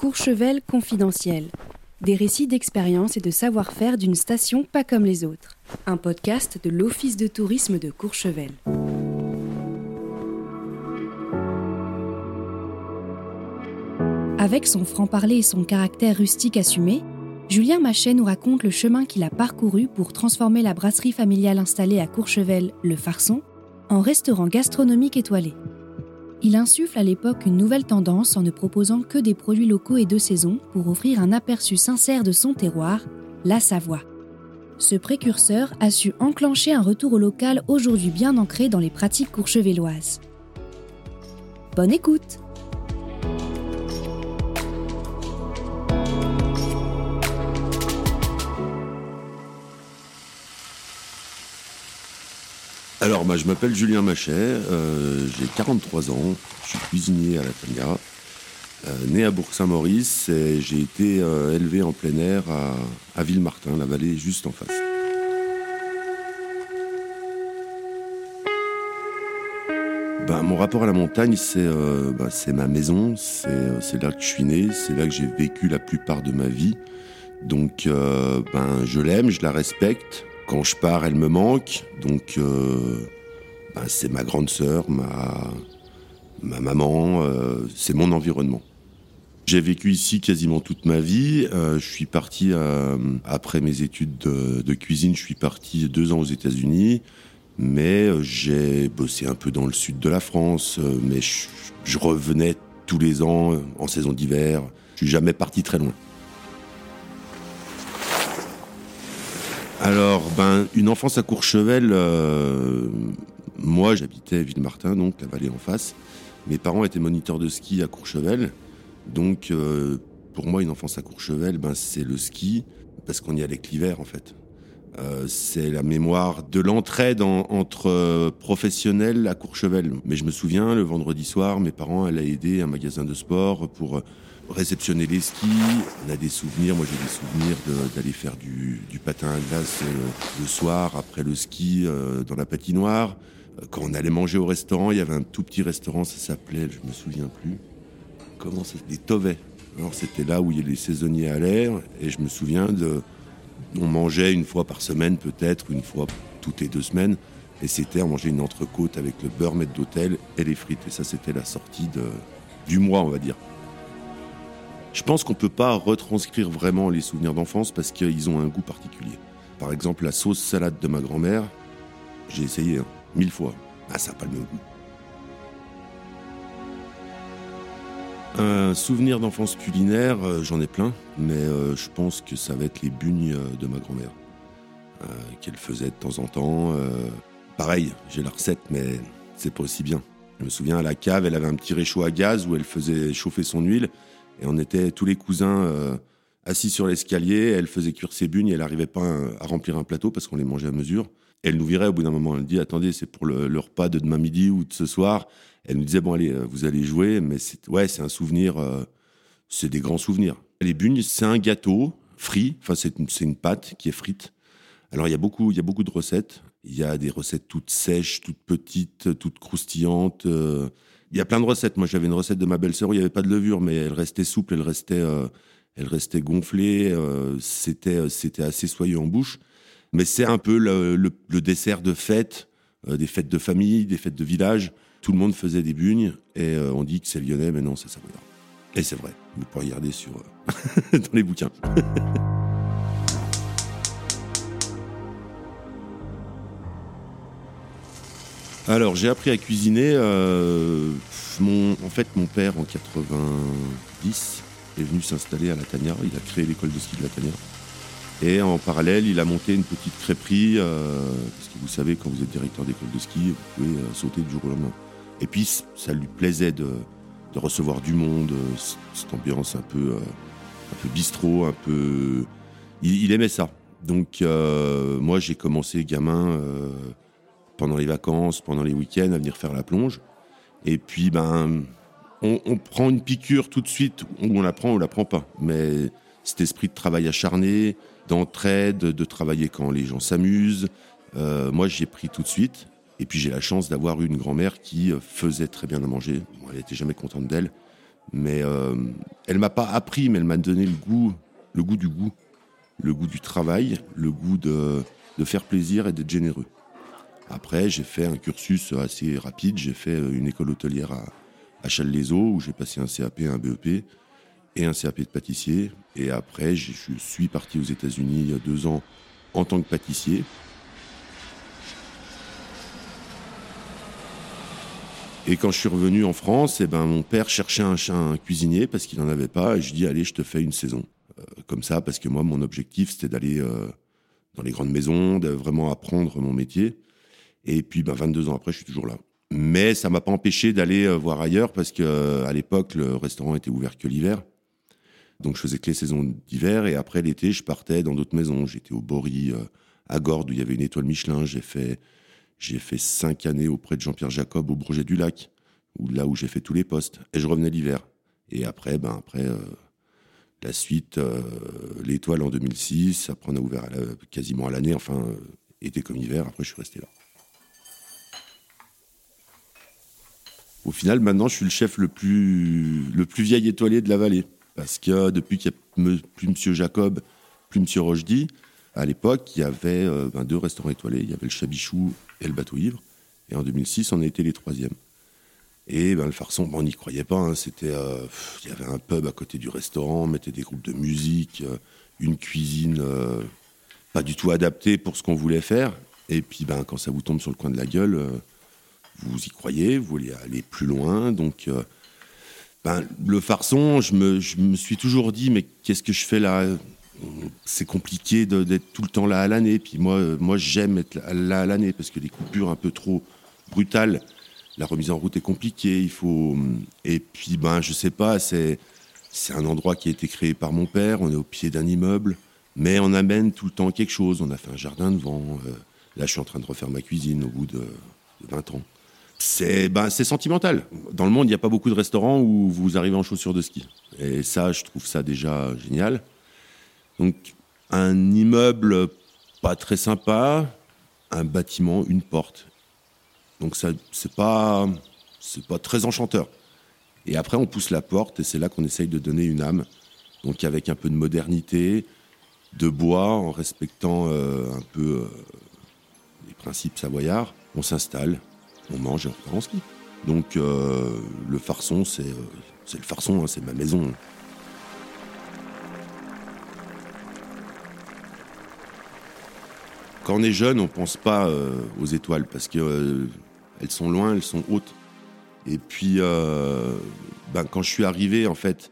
Courchevel confidentiel. Des récits d'expérience et de savoir-faire d'une station pas comme les autres. Un podcast de l'Office de tourisme de Courchevel. Avec son franc-parler et son caractère rustique assumé, Julien Machet nous raconte le chemin qu'il a parcouru pour transformer la brasserie familiale installée à Courchevel, le Farçon, en restaurant gastronomique étoilé. Il insuffle à l'époque une nouvelle tendance en ne proposant que des produits locaux et de saison pour offrir un aperçu sincère de son terroir, la Savoie. Ce précurseur a su enclencher un retour au local aujourd'hui bien ancré dans les pratiques courchevelloises. Bonne écoute Alors, bah, je m'appelle Julien Machet, euh, j'ai 43 ans, je suis cuisinier à la Tania, euh, né à Bourg-Saint-Maurice et j'ai été euh, élevé en plein air à, Villemartin, la vallée juste en face. Ben, mon rapport à la montagne, c'est c'est ma maison, c'est là que je suis né, c'est là que j'ai vécu la plupart de ma vie. Donc, ben, je l'aime, je la respecte, quand je pars, elle me manque. Donc, euh, ben, c'est ma grande sœur, ma, ma maman, euh, c'est mon environnement. J'ai vécu ici quasiment toute ma vie. Euh, je suis parti après mes études de, cuisine. Je suis parti deux ans aux États-Unis, mais j'ai bossé un peu dans le sud de la France. mais je, je revenais tous les ans en saison d'hiver. Je suis jamais parti très loin. Alors, ben, une enfance à Courchevel, euh, moi j'habitais Villemartin, donc la vallée en face. Mes parents étaient moniteurs de ski à Courchevel. Donc, euh, pour moi, une enfance à Courchevel, ben, c'est le ski, parce qu'on y allait que l'hiver en fait. Euh, c'est la mémoire de l'entraide entre professionnels à Courchevel. Mais je me souviens, le vendredi soir, mes parents allaient aider un magasin de sport pour réceptionner les skis. On a des souvenirs, moi j'ai des souvenirs d'aller faire du, patin à glace euh, le soir après le ski euh, dans la patinoire. Euh, quand on allait manger au restaurant, il y avait un tout petit restaurant, ça s'appelait, je me souviens plus, comment ça Des Tovets. Alors c'était là où les saisonniers allaient et je me souviens de, on mangeait une fois par semaine peut-être, une fois toutes les deux semaines. Et c'était, on mangeait une entrecôte avec le beurre maître d'hôtel et les frites. Et ça, c'était la sortie du mois, on va dire. Je pense qu'on ne peut pas retranscrire vraiment les souvenirs d'enfance parce qu'ils ont un goût particulier. Par exemple, la sauce salade de ma grand-mère, j'ai essayé hein, mille fois. Ah, ça n'a pas le même goût. Un souvenir d'enfance culinaire, euh, j'en ai plein, mais euh, je pense que ça va être les bugnes euh, de ma grand-mère, qu'elle faisait de temps en temps. pareil, j'ai la recette, mais c'est pas aussi bien. Je me souviens à la cave, elle avait un petit réchaud à gaz où elle faisait chauffer son huile et on était tous les cousins euh, assis sur l'escalier. Elle faisait cuire ses bugnes et elle n'arrivait pas à, remplir un plateau parce qu'on les mangeait à mesure. Elle nous virait au bout d'un moment. Elle dit Attendez, c'est pour le, repas de demain midi ou de ce soir. Elle nous disait Bon, allez, euh, vous allez jouer. Mais c'est, ouais, c'est un souvenir. Euh, c'est des grands souvenirs. Les bugnes, c'est un gâteau frit. Enfin, c'est une, pâte qui est frite. Alors, il y, a beaucoup, il y a beaucoup de recettes. Il y a des recettes toutes sèches, toutes petites, toutes croustillantes. Il y a plein de recettes. Moi, j'avais une recette de ma belle-sœur où il n'y avait pas de levure, mais elle restait souple, elle restait, euh, elle restait gonflée. Euh, c'était, euh, c'était assez soyeux en bouche. Mais c'est un peu le, dessert de fête, des fêtes de famille, des fêtes de village. Tout le monde faisait des bugnes et on dit que c'est lyonnais, mais non, c'est savoyard. Et c'est vrai. Vous pouvez regarder sur dans les bouquins. Alors, j'ai appris à cuisiner. Euh, en fait, mon père, en 90, est venu s'installer à La Tania. Il a créé l'école de ski de La Tania. Et en parallèle, il a monté une petite crêperie. Euh, parce que vous savez, quand vous êtes directeur d'école de ski, vous pouvez euh, sauter du jour au lendemain. Et puis, ça lui plaisait de, recevoir du monde, cette ambiance un peu, un peu bistrot, un peu. Il, aimait ça. Donc, moi, j'ai commencé gamin pendant les vacances, pendant les week-ends, à venir faire la plonge. Et puis, ben, on, prend une piqûre tout de suite, ou on la prend ou on la prend pas. Mais cet esprit de travail acharné, d'entraide, de travailler quand les gens s'amusent, euh, moi j'ai pris tout de suite. Et puis j'ai la chance d'avoir une grand-mère qui euh, faisait très bien à manger. elle n'était jamais contente d'elle, Mais euh, elle m'a pas appris, mais elle m'a donné le goût, du goût, le goût du travail, le goût de, faire plaisir et d'être généreux. Après, j'ai fait un cursus assez rapide. J'ai fait une école hôtelière à, à Châles-les-Eaux où j'ai passé un CAP, un BEP et un CAP de pâtissier. Et après, je suis parti aux États-Unis il y a deux ans en tant que pâtissier. Et quand je suis revenu en France, eh ben, mon père cherchait un, un cuisinier parce qu'il n'en avait pas. Et je dis, allez, je te fais une saison. Euh, comme ça, parce que moi, mon objectif, c'était d'aller euh, dans les grandes maisons, de vraiment apprendre mon métier. Et puis, ben, 22 ans après, je suis toujours là. Mais ça m'a pas empêché d'aller euh, voir ailleurs parce que à l'époque, le restaurant était ouvert que l'hiver. Donc je faisais que les saisons d'hiver et après l'été, je partais dans d'autres maisons. J'étais au Bory, à Gordes où il y avait une étoile Michelin. J'ai fait cinq années auprès de Jean-Pierre Jacob au Bourget du Lac, là où j'ai fait tous les postes. Et je revenais l'hiver. Et après, ben après euh, la suite, euh, l'étoile en 2006. Après, on a ouvert quasiment à l'année, enfin, euh, été comme hiver. Après, je suis resté là. Au final, maintenant, je suis le chef le plus, le plus vieil étoilé de la vallée. Parce que depuis qu'il n'y a plus M. Jacob, plus M. Rochdy, à l'époque, il y avait ben, deux restaurants étoilés. Il y avait le Chabichou et le bateau ivre. Et en 2006, on a été les troisièmes. Et ben, le farçon, on n'y croyait pas. Hein. C'était, euh, il y avait un pub à côté du restaurant, on mettait des groupes de musique, euh, une cuisine euh, pas du tout adaptée pour ce qu'on voulait faire. Et puis, ben, quand ça vous tombe sur le coin de la gueule, vous y croyez, vous voulez aller plus loin. Donc, ben, le farçon, je me, suis toujours dit, mais qu'est-ce que je fais là? C'est compliqué d'être tout le temps là à l'année. Puis moi, moi j'aime être là à l'année parce que les coupures un peu trop brutales, la remise en route est compliquée. Il faut et puis ben je sais pas, c'est un endroit qui a été créé par mon père. On est au pied d'un immeuble, mais on amène tout le temps quelque chose. On a fait un jardin devant. Euh, là, je suis en train de refaire ma cuisine au bout de, 20 ans. C'est ben, sentimental. Dans le monde, il n'y a pas beaucoup de restaurants où vous arrivez en chaussures de ski. Et ça, je trouve ça déjà génial. Donc un immeuble pas très sympa, un bâtiment, une porte. Donc ça c'est pas pas très enchanteur. Et après on pousse la porte et c'est là qu'on essaye de donner une âme. Donc avec un peu de modernité, de bois, en respectant euh, un peu euh, les principes savoyards, on s'installe, on mange et on en ski. Donc euh, le farçon, c'est le farçon, hein, c'est ma maison. Quand on est jeune, on pense pas euh, aux étoiles parce que euh, elles sont loin, elles sont hautes. Et puis, euh, ben, quand je suis arrivé en fait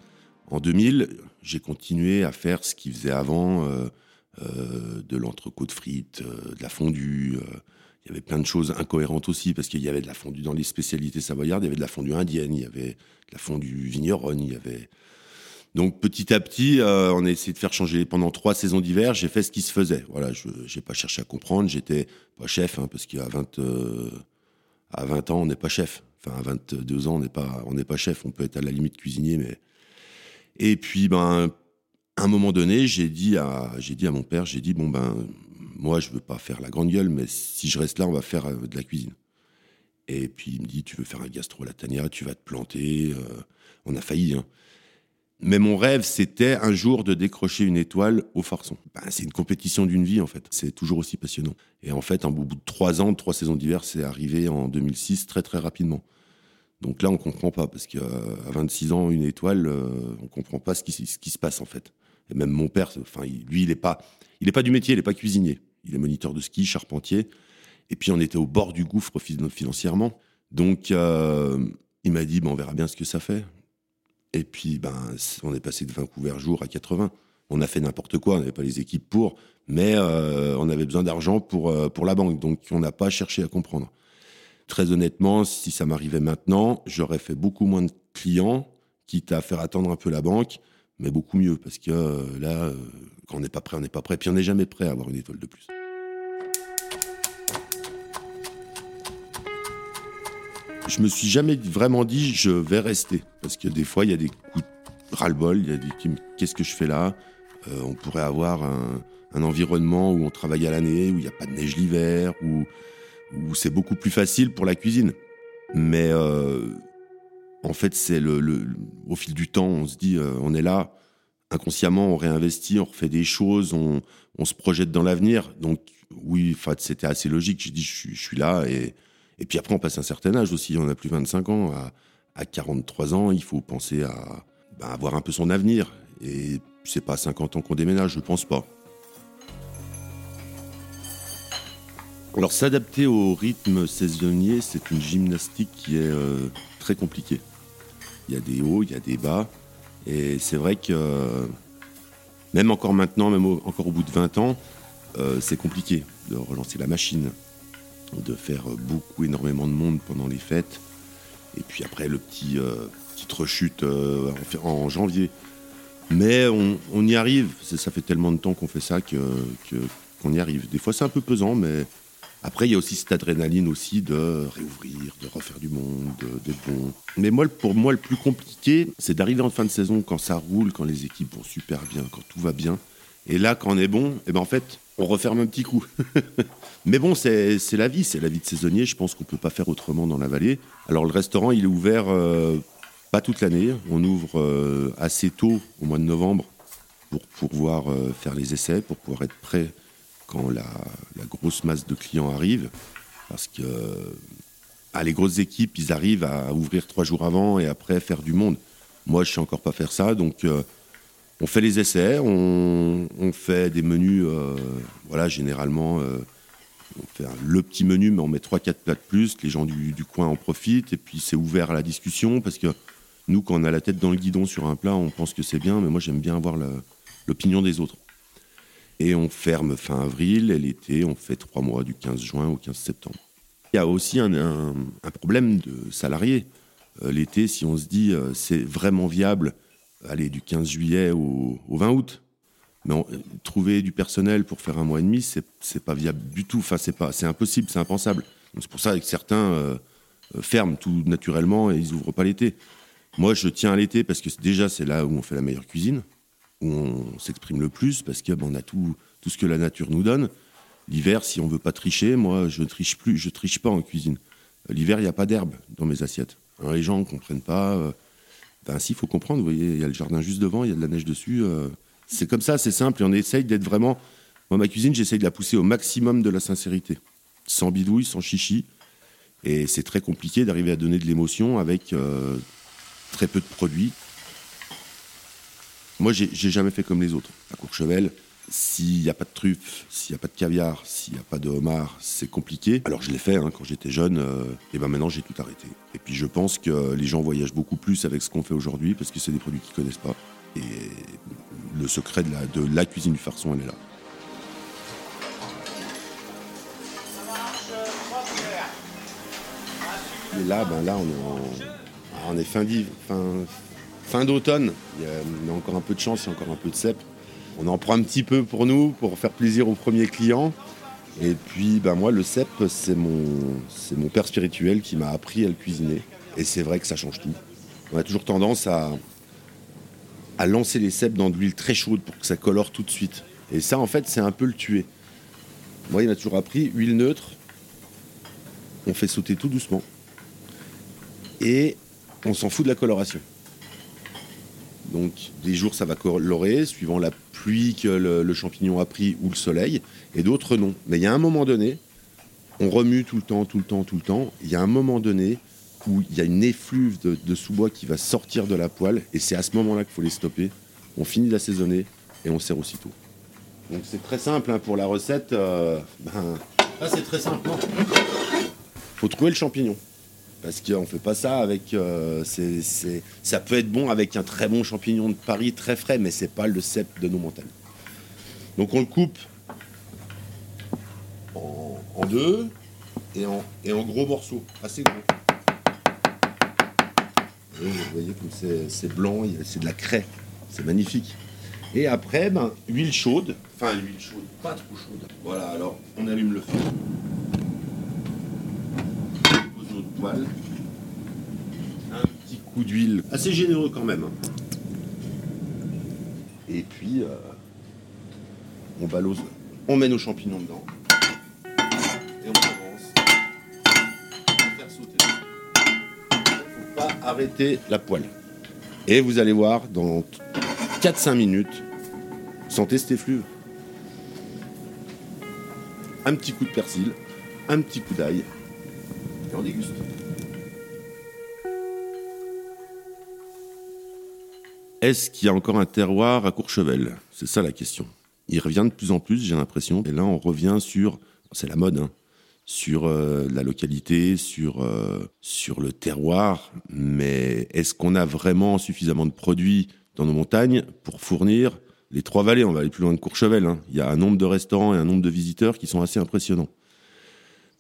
en 2000, j'ai continué à faire ce qu'ils faisaient avant, de l'entrecôte frites, de la fondue. Il y avait plein de choses incohérentes aussi parce qu'il y avait de la fondue dans les spécialités savoyardes, il y avait de la fondue indienne, il y avait de la fondue vigneronne, il y avait donc petit à petit, euh, on a essayé de faire changer. Pendant trois saisons d'hiver, j'ai fait ce qui se faisait. Voilà, je n'ai pas cherché à comprendre. J'étais pas chef, hein, parce qu'à 20, euh, à 20 ans, on n'est pas chef. Enfin, à 22 ans, on n'est pas, on pas chef. On peut être à la limite cuisinier, mais. Et puis, ben, à un moment donné, j'ai dit à, j'ai dit à mon père, j'ai dit bon ben, moi, je veux pas faire la grande gueule, mais si je reste là, on va faire euh, de la cuisine. Et puis il me dit, tu veux faire un gastro latania, tu vas te planter. on a failli. Hein. Mais mon rêve, c'était un jour de décrocher une étoile au farçon. Ben, c'est une compétition d'une vie, en fait. C'est toujours aussi passionnant. Et en fait, au bout de trois ans, trois saisons d'hiver, c'est arrivé en 2006 très, très rapidement. Donc là, on comprend pas, parce qu'à 26 ans, une étoile, euh, on comprend pas ce qui, se passe, en fait. Et même mon père, enfin, lui, il est pas, pas du métier, il est pas cuisinier. Il est moniteur de ski, charpentier. Et puis, on était au bord du gouffre financièrement. Donc, euh, il m'a dit, ben, on verra bien ce que ça fait. Et puis, ben, on est passé de 20 couverts jour à 80. On a fait n'importe quoi, on n'avait pas les équipes pour, mais euh, on avait besoin d'argent pour, euh, pour la banque, donc on n'a pas cherché à comprendre. Très honnêtement, si ça m'arrivait maintenant, j'aurais fait beaucoup moins de clients, quitte à faire attendre un peu la banque, mais beaucoup mieux, parce que euh, là, quand on n'est pas prêt, on n'est pas prêt, puis on n'est jamais prêt à avoir une étoile de plus. je me suis jamais vraiment dit je vais rester. Parce que des fois, il y a des coups de ras-le-bol, il y a des qu'est-ce que je fais là? Euh, On pourrait avoir un, environnement où on travaille à l'année, où il n'y a pas de neige l'hiver, où, c'est beaucoup plus facile pour la cuisine. Mais euh, En fait, c'est le, au fil du temps, on se dit, euh, on est là, inconsciemment, on réinvestit, on refait des choses, on, se projette dans l'avenir. Donc, oui, c'était assez logique. J'ai dit, je, suis là. Et, et puis après, on passe un certain âge aussi. On a plus 25 ans. À, à 43 ans, il faut penser à ben, avoir un peu son avenir. Et c'est pas à 50 ans qu'on déménage, je pense pas. Alors s'adapter au rythme saisonnier, c'est une gymnastique qui est euh, très compliquée. Il y a des hauts, il y a des bas. Et c'est vrai que même encore maintenant, même encore au bout de 20 ans, euh, c'est compliqué de relancer la machine, de faire beaucoup, énormément de monde pendant les fêtes. Et puis après, le petit, euh, petite rechute en, janvier. Mais on, y arrive. Ça fait tellement de temps qu'on fait ça que, qu'on y arrive. Des fois, c'est un peu pesant, mais après, il y a aussi cette adrénaline aussi de réouvrir, de refaire du monde, d'être bon. Mais moi, pour moi, le plus compliqué, c'est d'arriver en fin de saison quand ça roule, quand les équipes vont super bien, quand tout va bien. Et là, quand on est bon, eh ben en fait, on referme un petit coup. Mais bon, c'est la vie, c'est la vie de saisonnier. Je pense qu'on ne peut pas faire autrement dans la vallée. Alors, le restaurant, il est ouvert euh, pas toute l'année. On ouvre euh, assez tôt, au mois de novembre, pour pouvoir euh, faire les essais, pour pouvoir être prêt quand la, grosse masse de clients arrive. Parce que ah, les grosses équipes, ils arrivent à ouvrir trois jours avant et après faire du monde. Moi, je ne sais encore pas faire ça. Donc, euh, on fait les essais, on, fait des menus. Euh, voilà, généralement, euh, on fait le petit menu, mais on met trois, quatre plats de plus. Les gens du coin en profitent. Et puis, c'est ouvert à la discussion parce que nous, quand on a la tête dans le guidon sur un plat, on pense que c'est bien. Mais moi, j'aime bien avoir l'opinion des autres. Et on ferme fin avril et l'été, on fait trois mois du 15 juin au 15 septembre. Il y a aussi un, problème de salariés. Euh, l'été, si on se dit euh, c'est vraiment viable, aller du 15 juillet au, 20 août. Mais trouver du personnel pour faire un mois et demi, c'est pas viable du tout. Enfin, c'est c'est impossible, c'est impensable. C'est pour ça que certains euh, ferment tout naturellement et ils ouvrent pas l'été. Moi, je tiens à l'été parce que déjà c'est là où on fait la meilleure cuisine où on s'exprime le plus parce que on a tout, tout ce que la nature nous donne. L'hiver, si on veut pas tricher, moi je ne triche plus, je triche pas en cuisine. L'hiver, il n'y a pas d'herbe dans mes assiettes. les gens ne comprennent pas. Euh, ben si, il faut comprendre. Vous voyez, il y a le jardin juste devant, il y a de la neige dessus. Euh, c'est comme ça, c'est simple. Et on essaye d'être vraiment. Moi, ma cuisine, j'essaye de la pousser au maximum de la sincérité, sans bidouille, sans chichi. Et c'est très compliqué d'arriver à donner de l'émotion avec euh, très peu de produits, moi, j'ai jamais fait comme les autres. À Courchevel, s'il n'y a pas de truffes, s'il n'y a pas de caviar, s'il n'y a pas de homard, c'est compliqué. Alors je l'ai fait hein, quand j'étais jeune, euh, et ben maintenant j'ai tout arrêté. Et puis je pense que les gens voyagent beaucoup plus avec ce qu'on fait aujourd'hui parce que c'est des produits qu'ils connaissent pas. Et le secret de la, cuisine du farçon, elle est là. Et là, ben là, on est, fin, fin, fin d'automne. Il, y a encore un peu de chance, il y a encore un peu de cèpe. On en prend un petit peu pour nous, pour faire plaisir aux premiers clients. Et puis, ben moi, le cèpe, c'est mon, c'est mon père spirituel qui m'a appris à le cuisiner. Et c'est vrai que ça change tout. On a toujours tendance à, à lancer les cèpes dans de l'huile très chaude pour que ça colore tout de suite. Et ça, en fait, c'est un peu le tuer. Moi, il m'a toujours appris huile neutre. On fait sauter tout doucement. Et on s'en fout de la coloration. Donc des jours ça va colorer suivant la pluie que le, champignon a pris ou le soleil, et d'autres non. Mais il y a un moment donné, on remue tout le temps, tout le temps, tout le temps. Il y a un moment donné où il y a une effluve de, sous-bois qui va sortir de la poêle, et c'est à ce moment-là qu'il faut les stopper. On finit d'assaisonner et on sert aussitôt. Donc c'est très simple hein, pour la recette. Euh, ben, c'est très simple. Il faut trouver le champignon. Parce qu'on ne fait pas ça avec. Euh, ça peut être bon avec un très bon champignon de Paris, très frais, mais c'est pas le cep de nos montagnes. Donc on le coupe en, deux et en, gros morceaux, assez gros. vous voyez comme c'est blanc, c'est de la craie, c'est magnifique. Et après, ben, huile chaude, enfin huile chaude, pas trop chaude. Voilà, alors on allume le feu. Un petit coup d'huile, assez généreux quand même. Hein. Et puis, euh, on balose, on met nos champignons dedans. Et on commence à faire sauter. Il ne faut pas arrêtez la poêle. Et vous allez voir, dans 4-5 minutes, sentez cet effluve. Un petit coup de persil, un petit coup d'ail, Est-ce qu'il y a encore un terroir à Courchevel? C'est ça la question. Il revient de plus en plus, j'ai l'impression. Et là, on revient sur, c'est la mode, hein, sur euh, la localité, sur, euh, sur le terroir. Mais est-ce qu'on a vraiment suffisamment de produits dans nos montagnes pour fournir les trois vallées? On va aller plus loin de Courchevel. Hein. Il y a un nombre de restaurants et un nombre de visiteurs qui sont assez impressionnants.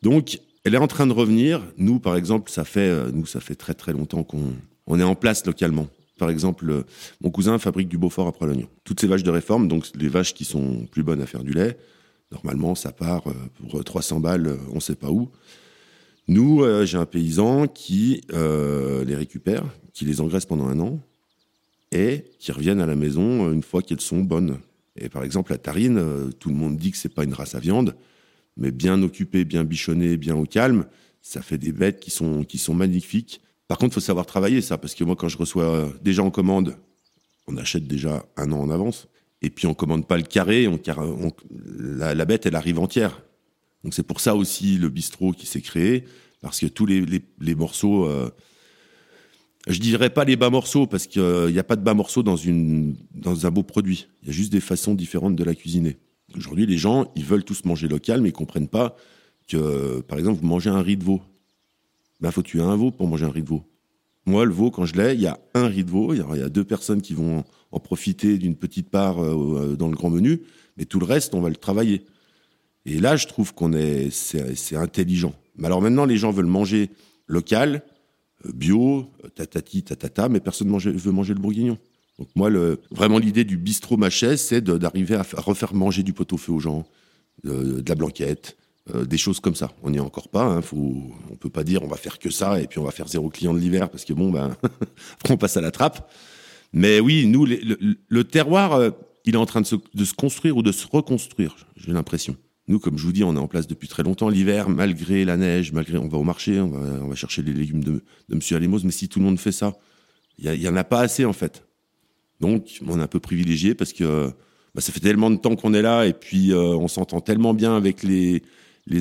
Donc, elle est en train de revenir. Nous, par exemple, ça fait, euh, nous, ça fait très très longtemps qu'on on est en place localement. Par exemple, euh, mon cousin fabrique du Beaufort après l'oignon. Toutes ces vaches de réforme, donc les vaches qui sont plus bonnes à faire du lait, normalement, ça part euh, pour 300 balles, on ne sait pas où. Nous, j'ai un paysan qui les récupère, qui les engraisse pendant un an et qui reviennent à la maison une fois qu'elles sont bonnes. Et par exemple, la tarine, tout le monde dit que c'est pas une race à viande, mais bien occupée, bien bichonnée, bien au calme, ça fait des bêtes qui sont, qui sont magnifiques par contre, il faut savoir travailler ça, parce que moi, quand je reçois euh, déjà en commande, on achète déjà un an en avance, et puis on commande pas le carré, on, la, bête, elle arrive entière. Donc c'est pour ça aussi le bistrot qui s'est créé, parce que tous les, morceaux, euh, je dirais pas les bas morceaux, parce qu'il n'y a pas de bas morceaux dans, une, dans un beau produit. Il y a juste des façons différentes de la cuisiner. Aujourd'hui, les gens, ils veulent tous manger local, mais ils comprennent pas que, par exemple, vous mangez un riz de veau ben, faut tuer un veau pour manger un riz de veau. Moi, le veau, quand je l'ai, il y a un riz de veau, il y, a deux personnes qui vont en profiter d'une petite part euh, dans le grand menu, mais tout le reste, on va le travailler. Et là, je trouve qu'on est, c'est intelligent. Mais alors maintenant, les gens veulent manger local, euh, bio, tatati, tatata, mais personne ne veut manger le bourguignon. Donc moi, vraiment l'idée du bistrot Machès, c'est d'arriver à, refaire manger du pot-au-feu aux gens, de la blanquette, euh, des choses comme ça. On n'y est encore pas. Hein, faut, on peut pas dire on va faire que ça et puis on va faire zéro client de l'hiver parce que bon ben on passe à la trappe. Mais oui, nous le, terroir, euh, il est en train de se, construire ou de se reconstruire. J'ai l'impression. Nous, comme je vous dis, on est en place depuis très longtemps. L'hiver, malgré la neige, malgré on va au marché, on va, chercher les légumes de, de Monsieur Alémos. Mais si tout le monde fait ça, il y, en a pas assez en fait. Donc on est un peu privilégié parce que bah, ça fait tellement de temps qu'on est là et puis euh, on s'entend tellement bien avec les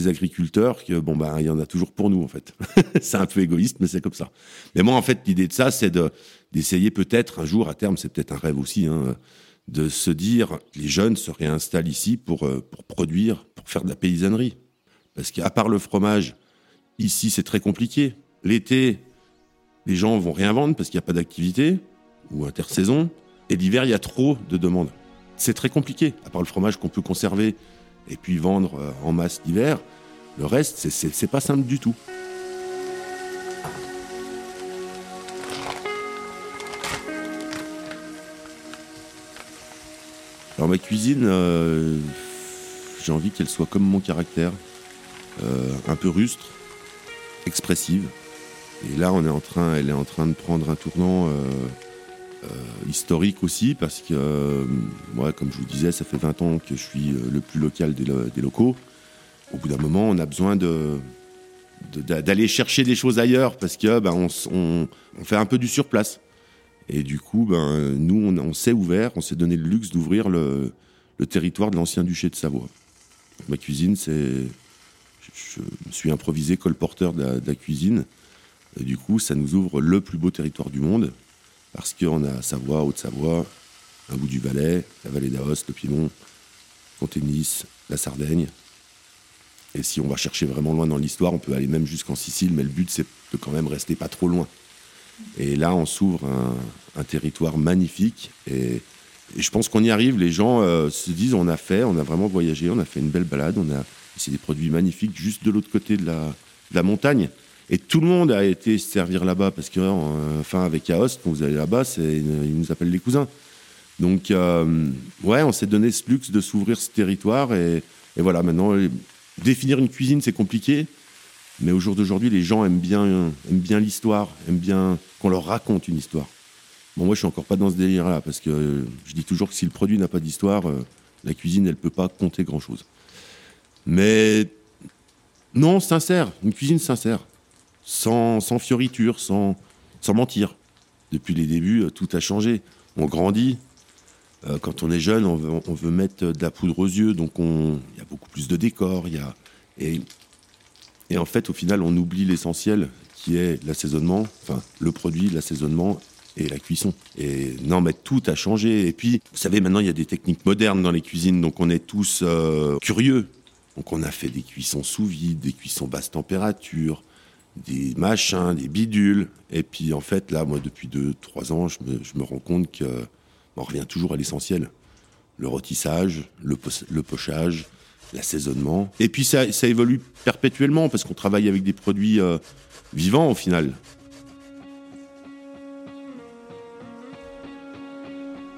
agriculteurs que bon bah il y en a toujours pour nous en fait. c'est un peu égoïste mais c'est comme ça. Mais moi en fait l'idée de ça c'est de d'essayer peut-être un jour à terme c'est peut-être un rêve aussi hein, de se dire les jeunes se réinstallent ici pour euh, pour produire pour faire de la paysannerie parce qu'à part le fromage ici c'est très compliqué. L'été les gens vont rien vendre parce qu'il n'y a pas d'activité ou intersaison et l'hiver il y a trop de demandes. C'est très compliqué à part le fromage qu'on peut conserver et puis vendre euh, en masse d'hiver. Le reste, c'est pas simple du tout. Alors ma cuisine, euh, j'ai envie qu'elle soit comme mon caractère, euh, un peu rustre, expressive. Et là, on est en train, elle est en train de prendre un tournant historique aussi, parce que, euh, moi, comme je vous disais, ça fait 20 ans que je suis euh, le plus local des, locaux. Au bout d'un moment, on a besoin d'aller chercher des choses ailleurs, parce que ben, on, fait un peu du surplace. Et du coup, ben, nous, on, s'est ouvert, on s'est donné le luxe d'ouvrir le, territoire de l'ancien duché de Savoie. ma cuisine, c'est. Je, me suis improvisé colporteur de la, de la cuisine. Et du coup, ça nous ouvre le plus beau territoire du monde parce qu'on a Savoie, Haute-Savoie, un bout du Valais, la vallée d'Aoste, le Piémont, Comté-Nice, la Sardaigne. Et si on va chercher vraiment loin dans l'histoire, on peut aller même jusqu'en Sicile, mais le but c'est de quand même rester pas trop loin. Et là, on s'ouvre un, territoire magnifique et, je pense qu'on y arrive. Les gens euh, se disent on a fait, on a vraiment voyagé, on a fait une belle balade, on a c'est des produits magnifiques juste de l'autre côté de la montagne. Et tout le monde a été se servir là-bas parce que, euh, enfin, avec Aoste, quand vous allez là-bas, ils nous appellent les cousins. Donc, euh, ouais, on s'est donné ce luxe de s'ouvrir ce territoire. Et, voilà, maintenant, définir une cuisine, c'est compliqué. Mais au jour d'aujourd'hui, les gens aiment bien, aiment bien l'histoire, aiment bien qu'on leur raconte une histoire. Bon, moi, je suis encore pas dans ce délire-là, parce que je dis toujours que si le produit n'a pas d'histoire, euh, la cuisine, elle peut pas compter grand-chose. Mais non, sincère, une cuisine sincère sans, fioriture, sans, sans mentir. Depuis les débuts, euh, tout a changé. On grandit. Euh, quand on est jeune, on veut, mettre de la poudre aux yeux, donc il y a beaucoup plus de décors. Y a, et, et en fait, au final, on oublie l'essentiel qui est l'assaisonnement, enfin le produit, l'assaisonnement et la cuisson. Et non, mais tout a changé. Et puis, vous savez, maintenant, il y a des techniques modernes dans les cuisines, donc on est tous euh, curieux. Donc on a fait des cuissons sous vide, des cuissons basse température, des machins, des bidules. Et puis en fait, là, moi, depuis 2-3 ans, je me, rends compte que on revient toujours à l'essentiel. Le rôtissage, le, pochage, l'assaisonnement. Et puis ça, évolue perpétuellement parce qu'on travaille avec des produits euh, vivants au final.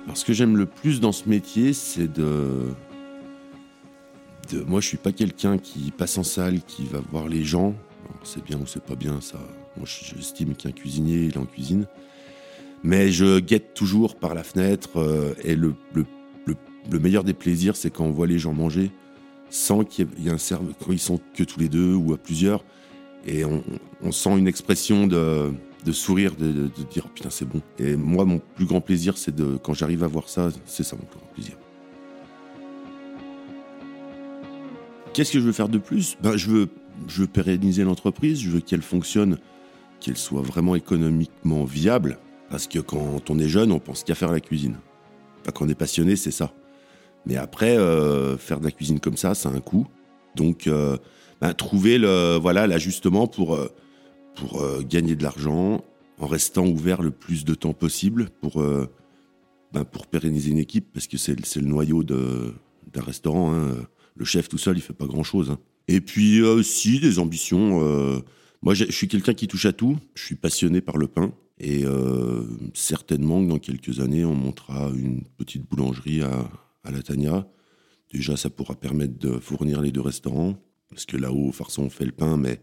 Alors, ce que j'aime le plus dans ce métier, c'est de... de... Moi, je suis pas quelqu'un qui passe en salle, qui va voir les gens. C'est bien ou c'est pas bien, ça. Moi, j'estime qu'un cuisinier, il est en cuisine. Mais je guette toujours par la fenêtre. Euh, et le, le, le, meilleur des plaisirs, c'est quand on voit les gens manger sans qu'il y ait un serveur, quand ils sont que tous les deux ou à plusieurs. Et on, sent une expression de de sourire, de, dire oh, putain c'est bon. Et moi mon plus grand plaisir c'est de quand j'arrive à voir ça, c'est ça mon plus grand plaisir. Qu'est-ce que je veux faire de plus? Ben, je, veux, je veux pérenniser l'entreprise, je veux qu'elle fonctionne, qu'elle soit vraiment économiquement viable. Parce que quand on est jeune, on pense qu'à faire la cuisine. quand on est passionné, c'est ça. Mais après, euh, faire de la cuisine comme ça, ça a un coût. Donc, euh, ben, trouver le voilà l'ajustement pour euh, gagner de l'argent en restant ouvert le plus de temps possible pour, ben, pour pérenniser une équipe, parce que c'est le noyau d'un restaurant. Hein. Le chef tout seul, il fait pas grand-chose. Hein. Et puis aussi des ambitions. Euh, moi, je suis quelqu'un qui touche à tout. Je suis passionné par le pain. Et certainement que dans quelques années, on montera une petite boulangerie à, à la Tania. Déjà, ça pourra permettre de fournir les deux restaurants. Parce que là-haut, au Farson, on fait le pain, mais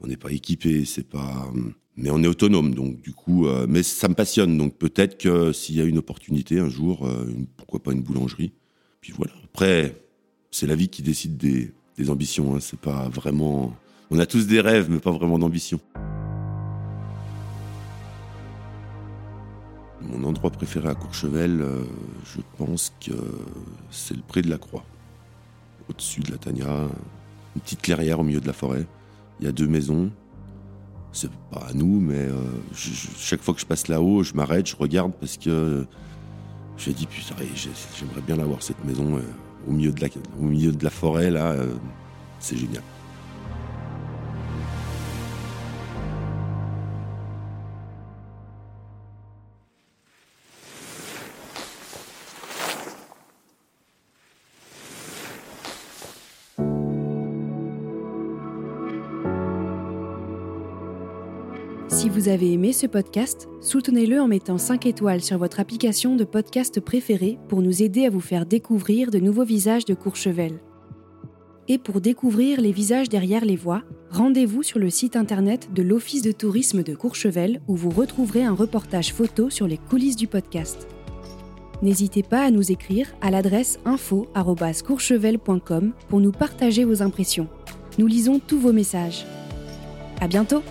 on n'est pas équipé, c'est pas. Mais on est autonome, donc du coup, euh, mais ça me passionne. Donc peut-être que s'il y a une opportunité un jour, euh, pourquoi pas une boulangerie. Puis voilà. Après, c'est la vie qui décide des, ambitions. Hein. C'est pas vraiment. On a tous des rêves, mais pas vraiment d'ambition. Mon endroit préféré à Courchevel, euh, je pense que c'est le pré de la Croix, au-dessus de la Tania, une petite clairière au milieu de la forêt. Il y a deux maisons. C'est pas à nous, mais euh, chaque fois que je passe là-haut, je m'arrête, je regarde parce que je dis putain, j'aimerais bien l'avoir cette maison euh, au milieu de la, forêt là. Euh, c'est génial. Si vous avez aimé ce podcast, soutenez-le en mettant 5 étoiles sur votre application de podcast préférée pour nous aider à vous faire découvrir de nouveaux visages de Courchevel. Et pour découvrir les visages derrière les voix, rendez-vous sur le site internet de l'Office de tourisme de Courchevel où vous retrouverez un reportage photo sur les coulisses du podcast. N'hésitez pas à nous écrire à l'adresse info@courchevel.com pour nous partager vos impressions. Nous lisons tous vos messages. À bientôt!